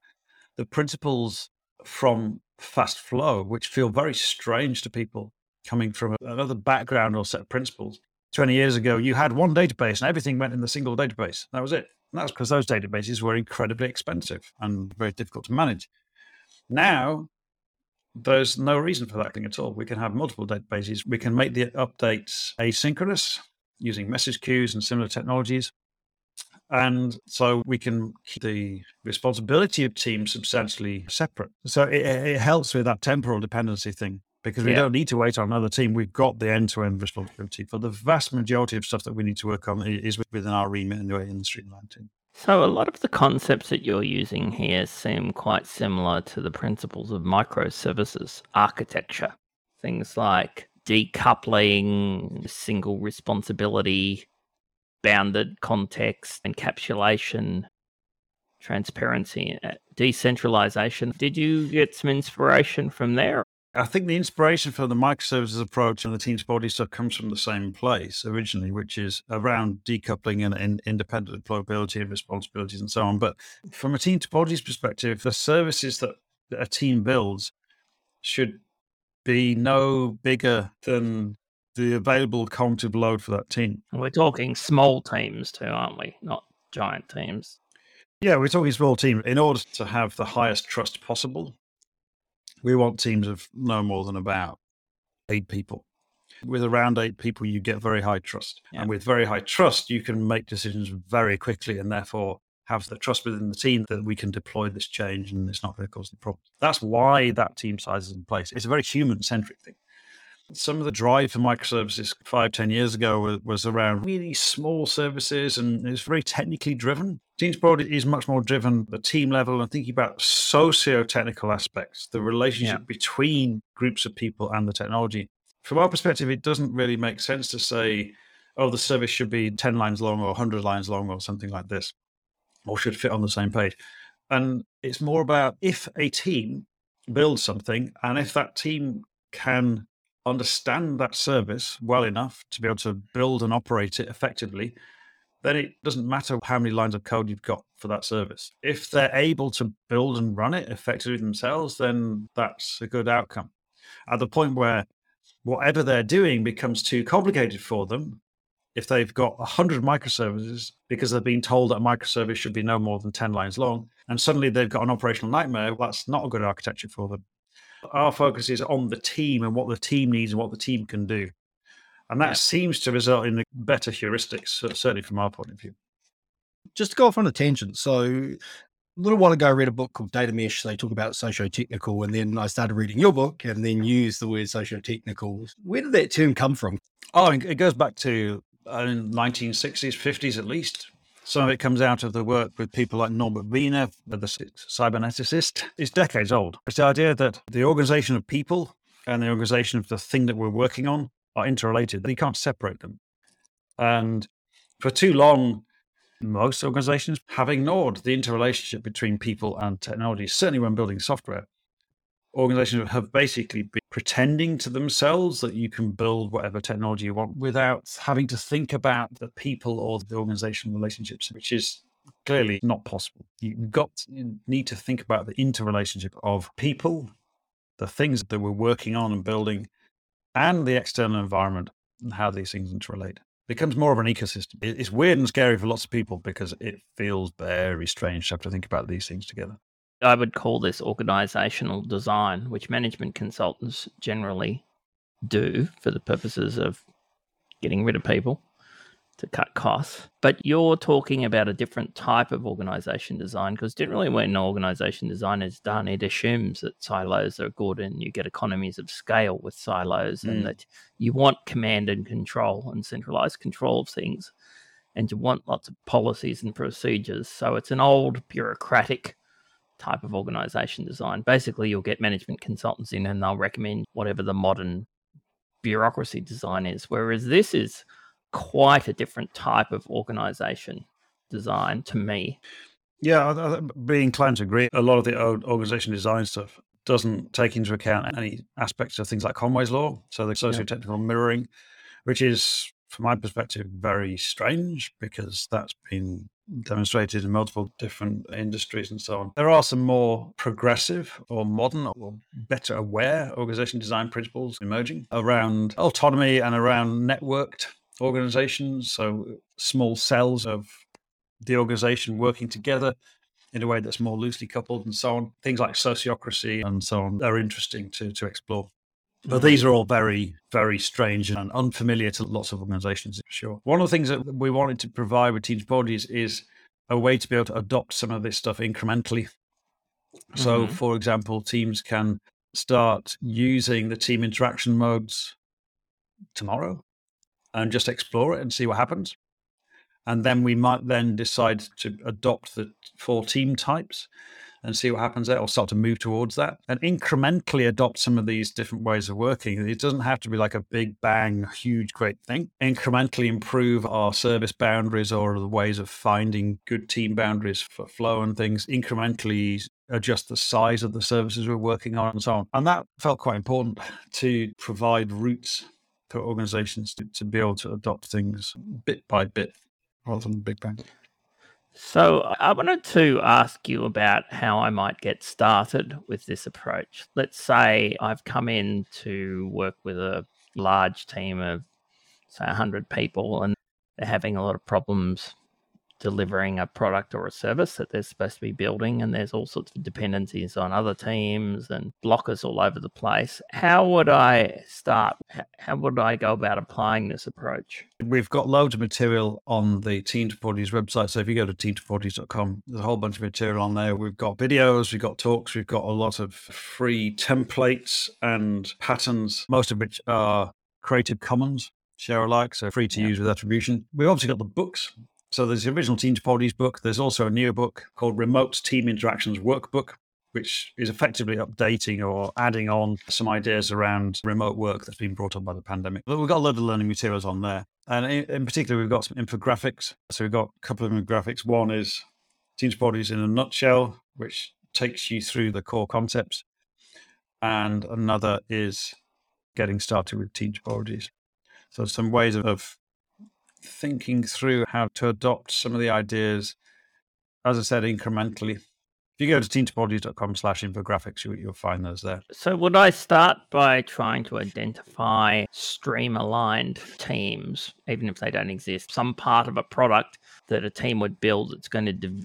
the principles from fast flow, which feel very strange to people coming from another background or set of principles. 20 years ago, you had one database and everything went in the single database. That was it. And that's because those databases were incredibly expensive and very difficult to manage. Now, there's no reason for that thing at all. We can have multiple databases. We can make the updates asynchronous using message queues and similar technologies. And so we can keep the responsibility of teams substantially separate. So it, it helps with that temporal dependency thing because we yeah. don't need to wait on another team. We've got the end to end responsibility for the vast majority of stuff that we need to work on is within our remit anyway in the stream aligned team. So, a lot of the concepts that you're using here seem quite similar to the principles of microservices architecture. Things like decoupling, single responsibility, bounded context, encapsulation, transparency, uh, decentralization. Did you get some inspiration from there? I think the inspiration for the microservices approach and the Team Topologies stuff comes from the same place originally, which is around decoupling and, and independent deployability and responsibilities and so on. But from a team topologies perspective, the services that a team builds should be no bigger than the available cognitive load for that team. We're talking small teams too, aren't we? Not giant teams. Yeah, we're talking small teams. In order to have the highest trust possible, we want teams of no more than about eight people. With around eight people, you get very high trust. Yeah. And with very high trust, you can make decisions very quickly and therefore have the trust within the team that we can deploy this change and it's not going to cause any problems. That's why that team size is in place. It's a very human centric thing. Some of the drive for microservices five, ten years ago was, was around really small services and it's very technically driven. Team Topologies is much more driven at the team level and thinking about socio-technical aspects, the relationship yeah. between groups of people and the technology. From our perspective, it doesn't really make sense to say, oh, the service should be 10 lines long or 100 lines long or something like this, or should fit on the same page. And it's more about if a team builds something and if that team can understand that service well enough to be able to build and operate it effectively, then it doesn't matter how many lines of code you've got for that service. If they're able to build and run it effectively themselves, then that's a good outcome. At the point where whatever they're doing becomes too complicated for them, if they've got 100 microservices because they've been told that a microservice should be no more than 10 lines long, and suddenly they've got an operational nightmare, well, that's not a good architecture for them. Our focus is on the team and what the team needs and what the team can do. And that yeah. seems to result in better heuristics, certainly from our point of view. Just to go off on a tangent. So, a little while ago, I read a book called Data Mesh. They talk about socio technical. And then I started reading your book and then used the word socio technical. Where did that term come from? Oh, it goes back to uh, 1960s, 50s at least. Some of it comes out of the work with people like Norbert Wiener, the cyberneticist. It's decades old. It's the idea that the organization of people and the organization of the thing that we're working on are interrelated. You can't separate them. And for too long, most organizations have ignored the interrelationship between people and technology, certainly when building software. Organizations have basically been pretending to themselves that you can build whatever technology you want without having to think about the people or the organizational relationships, which is clearly not possible. You've got you need to think about the interrelationship of people, the things that we're working on and building, and the external environment and how these things interrelate. It becomes more of an ecosystem. It's weird and scary for lots of people because it feels very strange to have to think about these things together. I would call this organizational design, which management consultants generally do for the purposes of getting rid of people to cut costs. But you're talking about a different type of organization design because generally, when organization design is done, it assumes that silos are good and you get economies of scale with silos mm. and that you want command and control and centralized control of things and you want lots of policies and procedures. So it's an old bureaucratic type of organization design. Basically, you'll get management consultants in and they'll recommend whatever the modern bureaucracy design is. Whereas this is quite a different type of organization design to me. Yeah, I'd be inclined to agree. A lot of the old organization design stuff doesn't take into account any aspects of things like Conway's law, so the socio-technical yeah. mirroring, which is, from my perspective, very strange because that's been demonstrated in multiple different industries and so on. There are some more progressive or modern or better aware organization design principles emerging around autonomy and around networked organizations. So small cells of the organization working together in a way that's more loosely coupled and so on. Things like sociocracy and so on are interesting to, to explore. But these are all very, very strange and unfamiliar to lots of organizations, for sure. One of the things that we wanted to provide with Team Topologies is a way to be able to adopt some of this stuff incrementally. So, mm-hmm. for example, teams can start using the team interaction modes tomorrow and just explore it and see what happens. And then we might then decide to adopt the four team types and see what happens there or start to move towards that and incrementally adopt some of these different ways of working. It doesn't have to be like a big bang, huge, great thing. Incrementally improve our service boundaries or the ways of finding good team boundaries for flow and things, incrementally adjust the size of the services we're working on and so on. And that felt quite important to provide routes for organizations to, to be able to adopt things bit by bit rather than big bang. So, I wanted to ask you about how I might get started with this approach. Let's say I've come in to work with a large team of, say, 100 people, and they're having a lot of problems delivering a product or a service that they're supposed to be building and there's all sorts of dependencies on other teams and blockers all over the place how would i start how would i go about applying this approach we've got loads of material on the Team Topologies website so if you go to teamtopologies.com there's a whole bunch of material on there we've got videos we've got talks we've got a lot of free templates and patterns most of which are creative commons share alike, so free to yeah. use with attribution. We've obviously got the books so there's the original Team Topologies book. There's also a new book called Remote Team Interactions Workbook, which is effectively updating or adding on some ideas around remote work that's been brought on by the pandemic. But we've got a lot of learning materials on there. And in, in particular, we've got some infographics. So we've got a couple of infographics. One is Team Topologies in a nutshell, which takes you through the core concepts. And another is getting started with Team Topologies. So some ways of thinking through how to adopt some of the ideas, as I said, incrementally. If you go to teamtopologies.com slash infographics, you, you'll find those there. So, would I start by trying to identify stream aligned teams, even if they don't exist, some part of a product that a team would build that's going to de-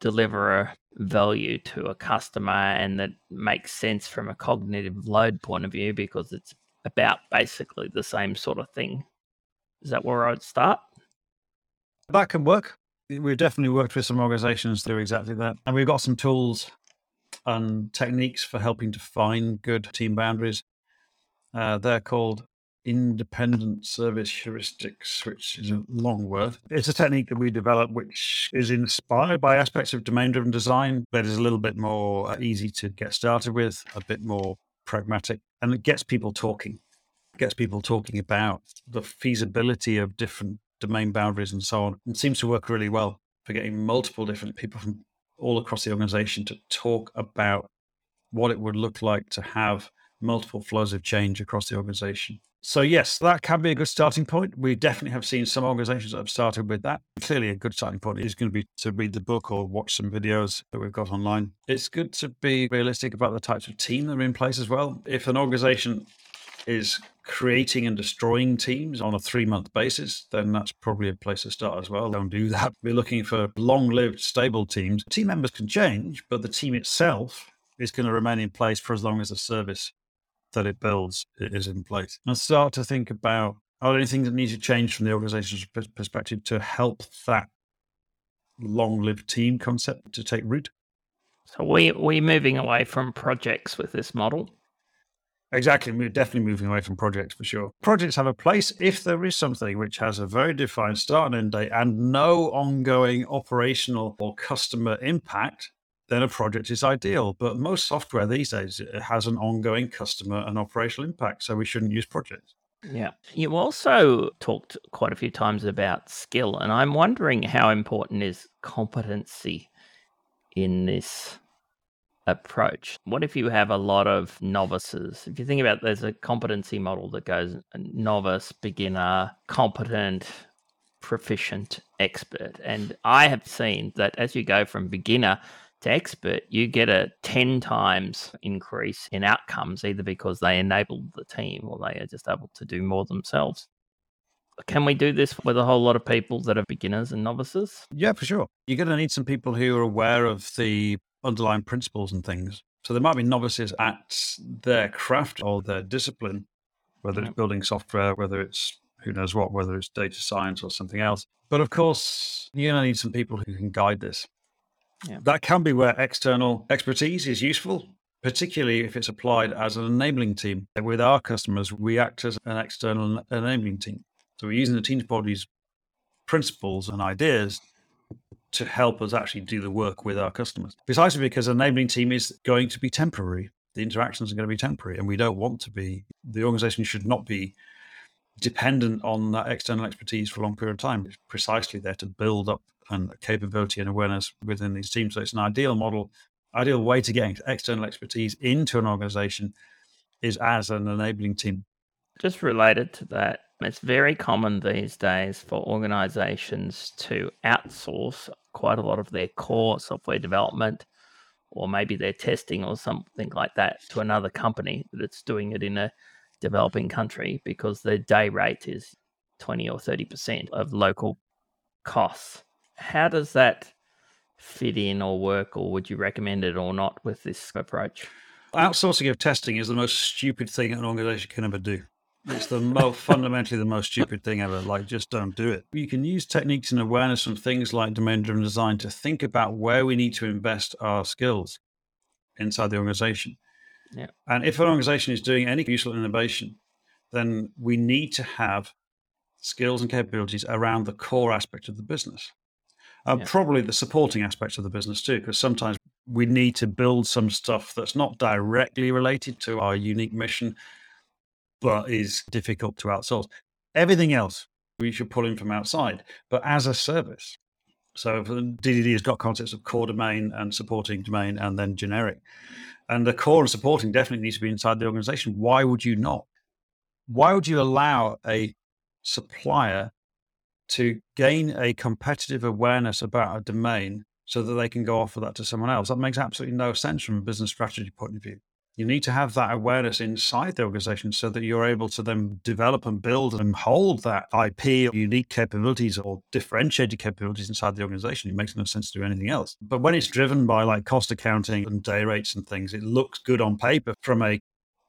deliver a value to a customer and that makes sense from a cognitive load point of view because it's about basically the same sort of thing is that where I'd start? That can work. We've definitely worked with some organizations to do exactly that. And we've got some tools and techniques for helping to find good team boundaries. Uh, they're called independent service heuristics, which is a long word. It's a technique that we developed, which is inspired by aspects of domain driven design, but is a little bit more uh, easy to get started with, a bit more pragmatic, and it gets people talking gets people talking about the feasibility of different domain boundaries and so on. It seems to work really well for getting multiple different people from all across the organization to talk about what it would look like to have multiple flows of change across the organization. So, yes, that can be a good starting point. We definitely have seen some organizations that have started with that. Clearly, a good starting point is going to be to read the book or watch some videos that we've got online. It's good to be realistic about the types of team that are in place as well. If an organization is creating and destroying teams on a three month basis, then that's probably a place to start as well. Don't do that. We're looking for long lived, stable teams. Team members can change, but the team itself is going to remain in place for as long as the service that it builds is in place. And start to think about are there anything that needs to change from the organization's perspective to help that long lived team concept to take root? So we we're moving away from projects with this model. Exactly. We're definitely moving away from projects for sure. Projects have a place if there is something which has a very defined start and end date and no ongoing operational or customer impact then a project is ideal. But most software these days has an ongoing customer and operational impact, so we shouldn't use projects. Yeah. You also talked quite a few times about skill, and I'm wondering how important is competency in this approach? What if you have a lot of novices? If you think about there's a competency model that goes novice, beginner, competent, proficient, expert. And I have seen that as you go from beginner to expert, you get a 10 times increase in outcomes, either because they enabled the team or they are just able to do more themselves. Can we do this with a whole lot of people that are beginners and novices? Yeah, for sure. You're going to need some people who are aware of the underlying principles and things. So there might be novices at their craft or their discipline, whether it's building software, whether it's who knows what, whether it's data science or something else. But of course, you're going to need some people who can guide this. Yeah. That can be where external expertise is useful, particularly if it's applied as an enabling team. With our customers, we act as an external enabling team. So we're using the Team Topologies principles and ideas to help us actually do the work with our customers. Precisely because an enabling team is going to be temporary. The interactions are going to be temporary, and we don't want to be. The organization should not be dependent on that external expertise for a long period of time. It's precisely there to build up and capability and awareness within these teams. So it's an ideal model, ideal way to get external expertise into an organization is as an enabling team. Just related to that, it's very common these days for organizations to outsource quite a lot of their core software development or maybe their testing or something like that to another company that's doing it in a developing country because the day rate is 20 or 30% of local costs how does that fit in or work, or would you recommend it or not with this approach? Outsourcing of testing is the most stupid thing an organization can ever do. It's the most fundamentally the most stupid thing ever. Like, just don't do it. You can use techniques and awareness from things like domain driven design to think about where we need to invest our skills inside the organization. Yeah. And if an organization is doing any useful innovation, then we need to have skills and capabilities around the core aspect of the business uh, yeah. probably the supporting aspects of the business too, because sometimes we need to build some stuff that's not directly related to our unique mission, but is difficult to outsource. Everything else we should pull in from outside, but as a service. So DDD uh, has got concepts of core domain and supporting domain and then generic. And the core and supporting definitely needs to be inside the organization. Why would you not? Why would you allow a supplier to gain a competitive awareness about a domain so that they can go offer that to someone else. That makes absolutely no sense from a business strategy point of view. You need to have that awareness inside the organization so that you're able to then develop and build and hold that IP, or unique capabilities or differentiated capabilities inside the organization. It makes no sense to do anything else. But when it's driven by like cost accounting and day rates and things, it looks good on paper from a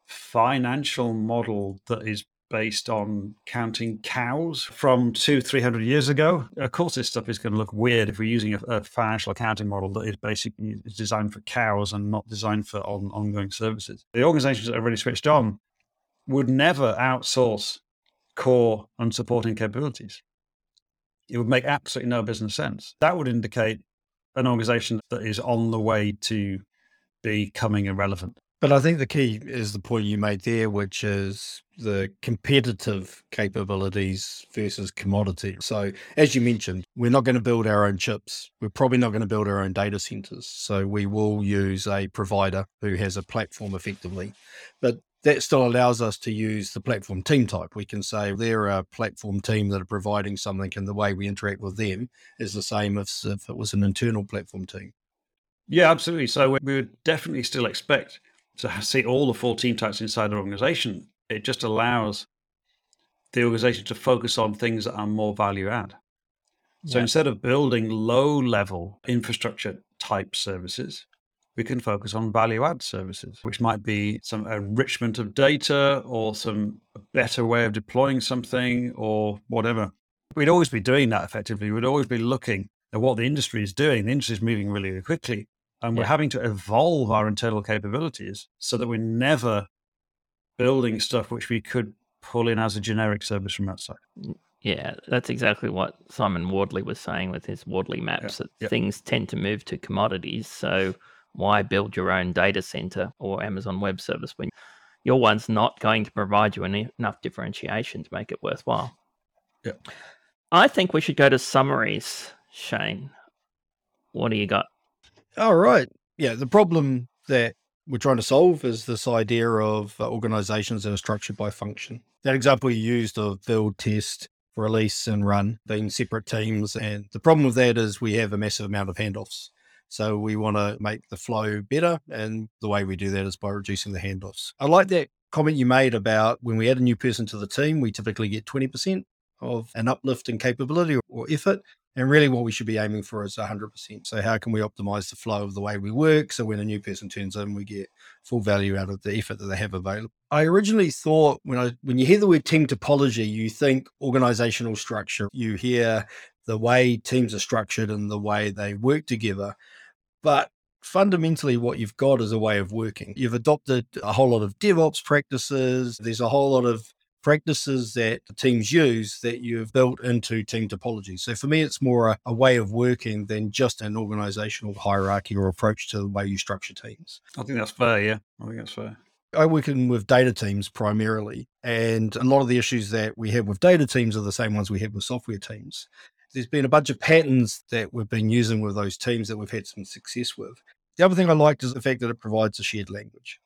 financial model that is based on counting cows from two, three hundred years ago. Of course, this stuff is going to look weird if we're using a, a financial accounting model that is basically designed for cows and not designed for on, ongoing services. The organizations that are really switched on would never outsource core and supporting capabilities. It would make absolutely no business sense. That would indicate an organization that is on the way to becoming irrelevant. But I think the key is the point you made there, which is the competitive capabilities versus commodity. So, as you mentioned, we're not going to build our own chips. We're probably not going to build our own data centers. So, we will use a provider who has a platform effectively. But that still allows us to use the platform team type. We can say they're a platform team that are providing something, and the way we interact with them is the same as if it was an internal platform team. Yeah, absolutely. So we would definitely still expect to see all the four team types inside the organization. It just allows the organization to focus on things that are more value add. So yeah. instead of building low level infrastructure type services, we can focus on value add services, which might be some enrichment of data or some better way of deploying something or whatever. We'd always be doing that effectively. We'd always be looking at what the industry is doing. The industry is moving really, really quickly and we're having to evolve our internal capabilities so that we're never building stuff which we could pull in as a generic service from outside. Mm, yeah, that's exactly what Simon Wardley was saying with his Wardley maps yeah. that yeah. things tend to move to commodities. So why build your own data center or Amazon Web Service when your one's not going to provide you enough differentiation to make it worthwhile? Yeah. I think we should go to summaries, Shane. What do you got? All right. Yeah, the problem that we're trying to solve is this idea of uh, organizations that are structured by function. That example you used of build, test, release, and run being separate teams. And the problem with that is we have a massive amount of handoffs. So we want to make the flow better. And the way we do that is by reducing the handoffs. I like that comment you made about when we add a new person to the team, we typically get 20% of an uplift in capability or effort. And really, what we should be aiming for is 100%. So, how can we optimize the flow of the way we work? So, when a new person turns in, we get full value out of the effort that they have available. I originally thought when I when you hear the word team topology, you think organizational structure. You hear the way teams are structured and the way they work together. But fundamentally what you've got is a way of working. You've adopted a whole lot of DevOps practices. There's a whole lot of practices that teams use that you've built into team topology. So for me, it's more a, a, way of working than just an organizational hierarchy or approach to the way you structure teams. I think that's fair. Yeah, I think that's fair. I work in with data teams primarily, and a lot of the issues that we have with data teams are the same ones we have with software teams. There's been a bunch of patterns that we've been using with those teams that we've had some success with. The other thing I liked is the fact that it provides a shared language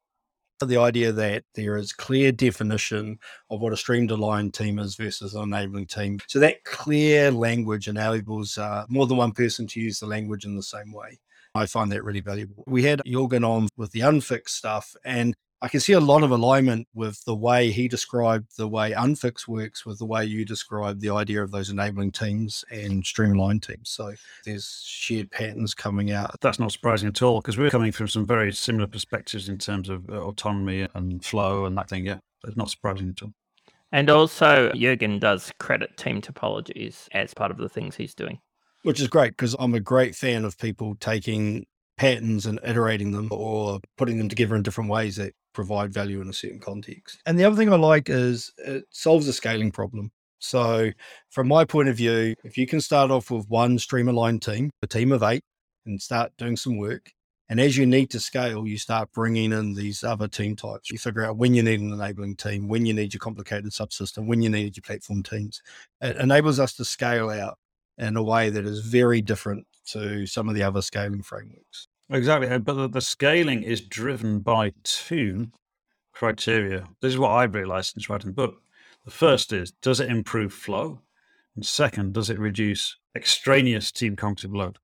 the idea that there is clear definition of what a stream aligned team is versus an enabling team. So that clear language enables uh, more than one person to use the language in the same way. I find that really valuable. We had Jurgen on with the unfixed stuff, and I can see a lot of alignment with the way he described the way Unfix works with the way you describe the idea of those enabling teams and stream aligned teams. So there's shared patterns coming out. That's not surprising at all because we're coming from some very similar perspectives in terms of uh, autonomy and flow and that thing. Yeah, it's not surprising at all. And also, Jurgen does credit team topologies as part of the things he's doing. Which is great because I'm a great fan of people taking patterns and iterating them or putting them together in different ways that provide value in a certain context. And the other thing I like is it solves a scaling problem. So, from my point of view, if you can start off with one stream aligned team, a team of eight, and start doing some work, and as you need to scale, you start bringing in these other team types. You figure out when you need an enabling team, when you need your complicated subsystem, when you need your platform teams. It enables us to scale out in a way that is very different to some of the other scaling frameworks. Exactly. But the, the scaling is driven by two criteria. This is what I've realized since writing the book. The first is does it improve flow? And second, does it reduce extraneous team cognitive load?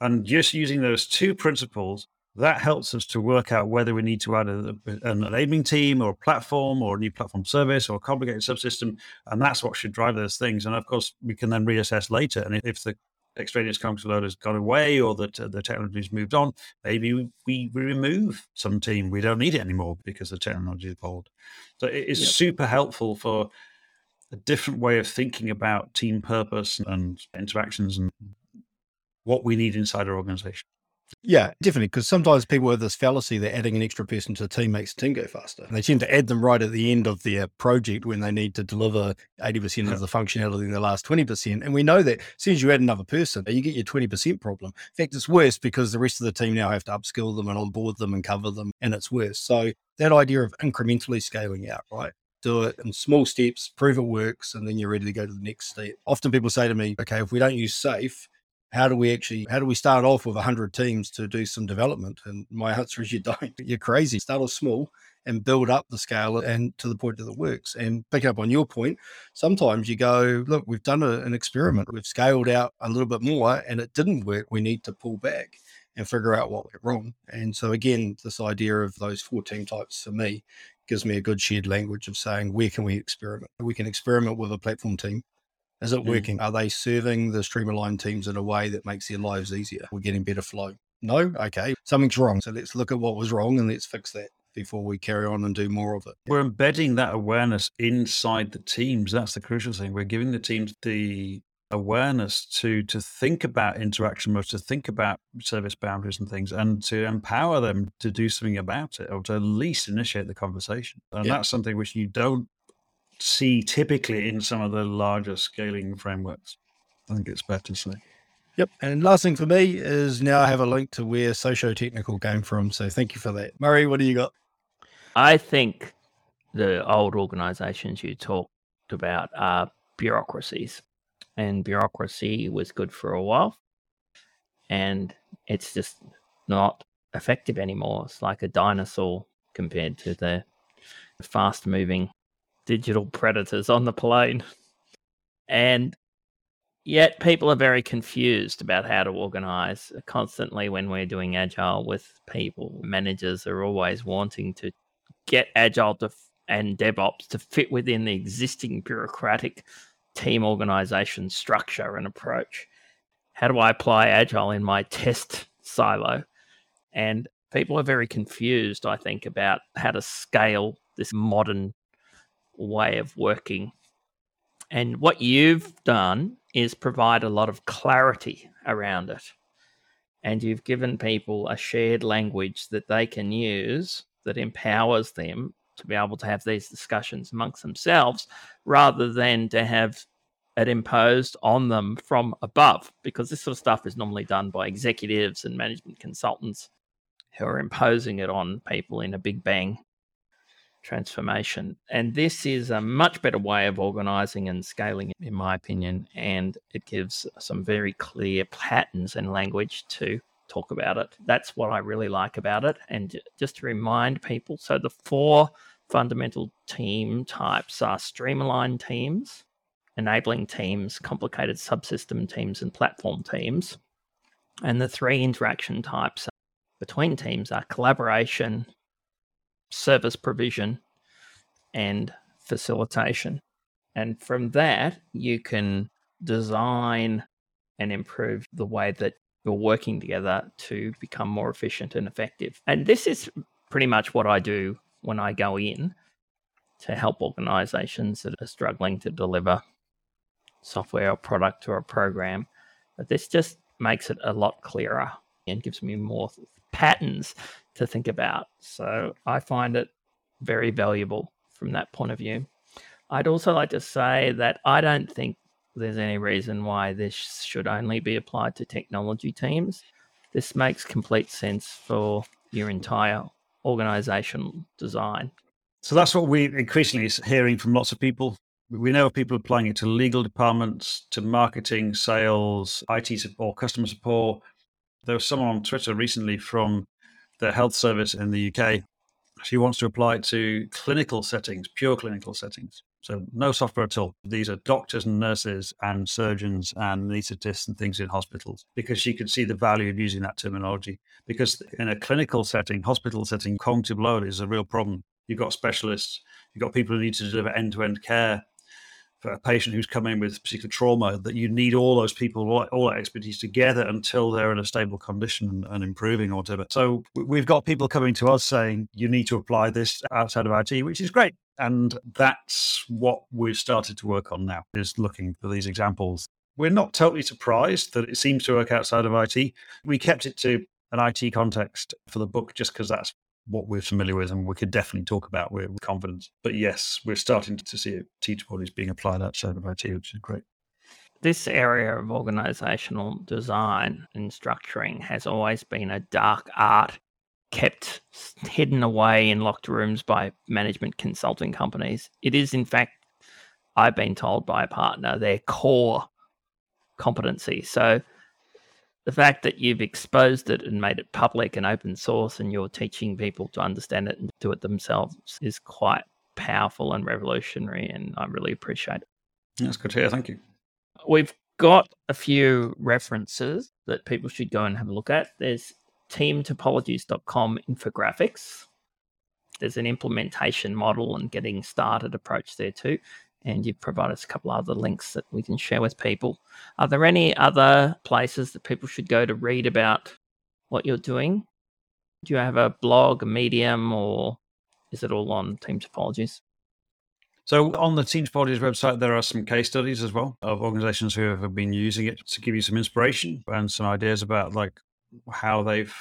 And just using those two principles, that helps us to work out whether we need to add a, an enabling team or a platform or a new platform service or a complicated subsystem. And that's what should drive those things. And of course, we can then reassess later. And if the extraneous cognitive load has gone away or that uh, the technology's moved on, maybe we, we, remove some team. We don't need it anymore because the technology is evolved. So it is yep. super helpful for a different way of thinking about team purpose and interactions and what we need inside our organization. Yeah, definitely. Because sometimes people have this fallacy that adding an extra person to the team makes the team go faster. And they tend to add them right at the end of their project when they need to deliver 80% of the functionality in the last 20%. And we know that as soon as you add another person, you get your 20% problem. In fact, it's worse because the rest of the team now have to upskill them and onboard them and cover them, and it's worse. So that idea of incrementally scaling out, right? do it in small steps, prove it works, and then you're ready to go to the next step. Often people say to me, okay, if we don't use SAFe, how do we actually how do we start off with 100 teams to do some development? And my answer is you don't. You're crazy. Start off small and build up the scale and to the point that it works. And picking up on your point sometimes you go look we've done a, an experiment. We've scaled out a little bit more and it didn't work. We need to pull back and figure out what went wrong. And so again this idea of those four team types for me gives me a good shared language of saying where can we experiment? We can experiment with a platform team is it mm. working? Are they serving the stream aligned teams in a way that makes their lives easier? We're getting better flow. No? Okay. Something's wrong. So let's look at what was wrong and let's fix that before we carry on and do more of it. We're embedding that awareness inside the teams. That's the crucial thing. We're giving the teams the awareness to to think about interaction modes, to think about service boundaries and things, and to empower them to do something about it, or to at least initiate the conversation. And yeah. that's something which you don't see typically in some of the larger scaling frameworks. I think it's better to say. Yep. And last thing for me is now I have a link to where socio technical came from. So thank you for that. Murray, what do you got? I think the old organizations you talked about are bureaucracies. And bureaucracy was good for a while. And it's just not effective anymore. It's like a dinosaur compared to the fast moving digital predators on the plane. And yet people are very confused about how to organize constantly when we're doing agile with people. Managers are always wanting to get agile to, and DevOps to fit within the existing bureaucratic team organization structure and approach. How do I apply agile in my test silo? And people are very confused, I think, about how to scale this modern way of working. And what you've done is provide a lot of clarity around it. And you've given people a shared language that they can use that empowers them to be able to have these discussions amongst themselves rather than to have it imposed on them from above, because this sort of stuff is normally done by executives and management consultants who are imposing it on people in a big bang transformation. And this is a much better way of organizing and scaling, in my opinion. And it gives some very clear patterns and language to talk about it. That's what I really like about it. And just to remind people so the four fundamental team types are stream aligned teams, enabling teams, complicated subsystem teams, and platform teams. And the three interaction types between teams are collaboration, service provision and facilitation. And from that, you can design and improve the way that you're working together to become more efficient and effective. And this is pretty much what I do when I go in to help organizations that are struggling to deliver software or product or a program. But this just makes it a lot clearer and gives me more patterns to think about. So I find it very valuable from that point of view. I'd also like to say that I don't think there's any reason why this should only be applied to technology teams. This makes complete sense for your entire organizational design. So that's what we're increasingly hearing from lots of people. We know of people applying it to legal departments, to marketing, sales, IT support, customer support. There was someone on Twitter recently from the health service in the UK. She wants to apply to clinical settings, pure clinical settings. So no software at all. These are doctors and nurses and surgeons and anaesthetists and things in hospitals because she could see the value of using that terminology. Because in a clinical setting, hospital setting, cognitive load is a real problem. You've got specialists, you've got people who need to deliver end to end care a patient who's come in with particular trauma that you need all those people, all, that expertise together until they're in a stable condition and, improving or whatever. So we've got people coming to us saying you need to apply this outside of IT, which is great. And that's what we've started to work on now is looking for these examples. We're not totally surprised that it seems to work outside of IT. We kept it to an IT context for the book just because that's what we're familiar with and we could definitely talk about with confidence. But yes, we're starting to see teachability being applied outside of IT, which is great. This area of organizational design and structuring has always been a dark art kept hidden away in locked rooms by management consulting companies. It is, in fact, I've been told by a partner, their core competency. So the fact that you've exposed it and made it public and open source and you're teaching people to understand it and do it themselves is quite powerful and revolutionary and I really appreciate it. That's good to hear. Thank you. We've got a few references that people should go and have a look at. There's teamtopologies.com infographics. There's an implementation model and getting started approach there too and you've provided us a couple other links that we can share with people. Are there any other places that people should go to read about what you're doing? Do you have a blog, a medium, or is it all on Team Topologies? So on the Team Topologies website, there are some case studies as well of organizations who have been using it to give you some inspiration and some ideas about like how they've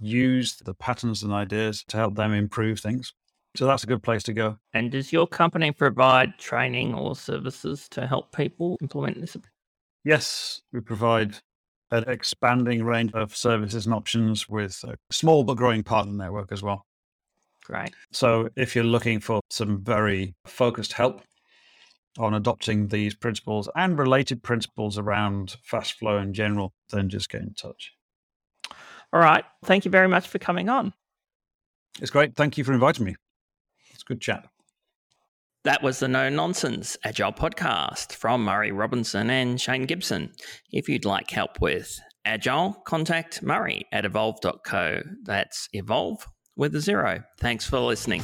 used the patterns and ideas to help them improve things. So that's a good place to go. And does your company provide training or services to help people implement this? Yes, we provide an expanding range of services and options with a small but growing partner network as well. Great. So if you're looking for some very focused help on adopting these principles and related principles around fast flow in general, then just get in touch. All right. Thank you very much for coming on. It's great. Thank you for inviting me. Good chat. That was the No Nonsense Agile podcast from Murray Robinson and Shane Gibson. If you'd like help with Agile, contact Murray at evolve.co. That's evolve with a zero. Thanks for listening.